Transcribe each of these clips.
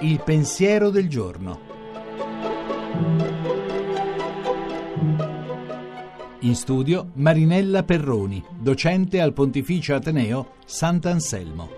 Il pensiero del giorno. In studio Marinella Perroni, docente al Pontificio Ateneo Sant'Anselmo.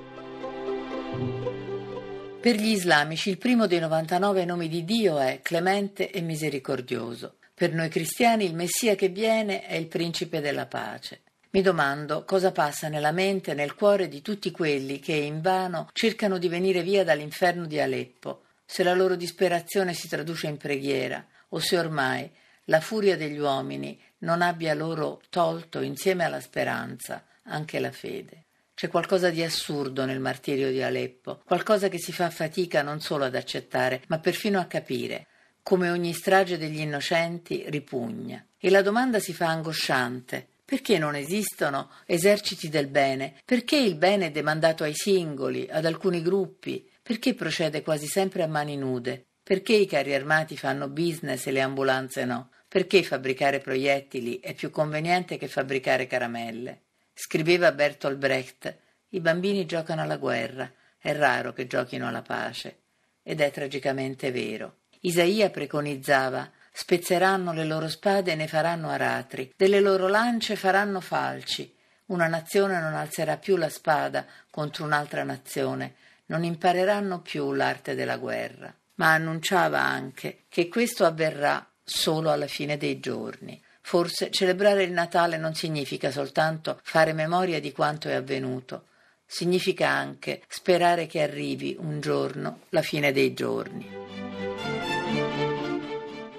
Per gli islamici il primo dei 99 nomi di Dio è clemente e misericordioso. Per noi cristiani il Messia che viene è il principe della pace. Mi domando cosa passa nella mente e nel cuore di tutti quelli che invano cercano di venire via dall'inferno di Aleppo, se la loro disperazione si traduce in preghiera o se ormai la furia degli uomini non abbia loro tolto insieme alla speranza anche la fede. C'è qualcosa di assurdo nel martirio di Aleppo, qualcosa che si fa fatica non solo ad accettare, ma perfino a capire come ogni strage degli innocenti, ripugna. E la domanda si fa angosciante. Perché non esistono eserciti del bene? Perché il bene è demandato ai singoli, ad alcuni gruppi? Perché procede quasi sempre a mani nude? Perché i carri armati fanno business e le ambulanze no? Perché fabbricare proiettili è più conveniente che fabbricare caramelle? Scriveva Bertolt Brecht, i bambini giocano alla guerra, è raro che giochino alla pace. Ed è tragicamente vero. Isaia preconizzava spezzeranno le loro spade e ne faranno aratri, delle loro lance faranno falci. Una nazione non alzerà più la spada contro un'altra nazione, non impareranno più l'arte della guerra. Ma annunciava anche che questo avverrà solo alla fine dei giorni. Forse celebrare il Natale non significa soltanto fare memoria di quanto è avvenuto, significa anche sperare che arrivi un giorno la fine dei giorni.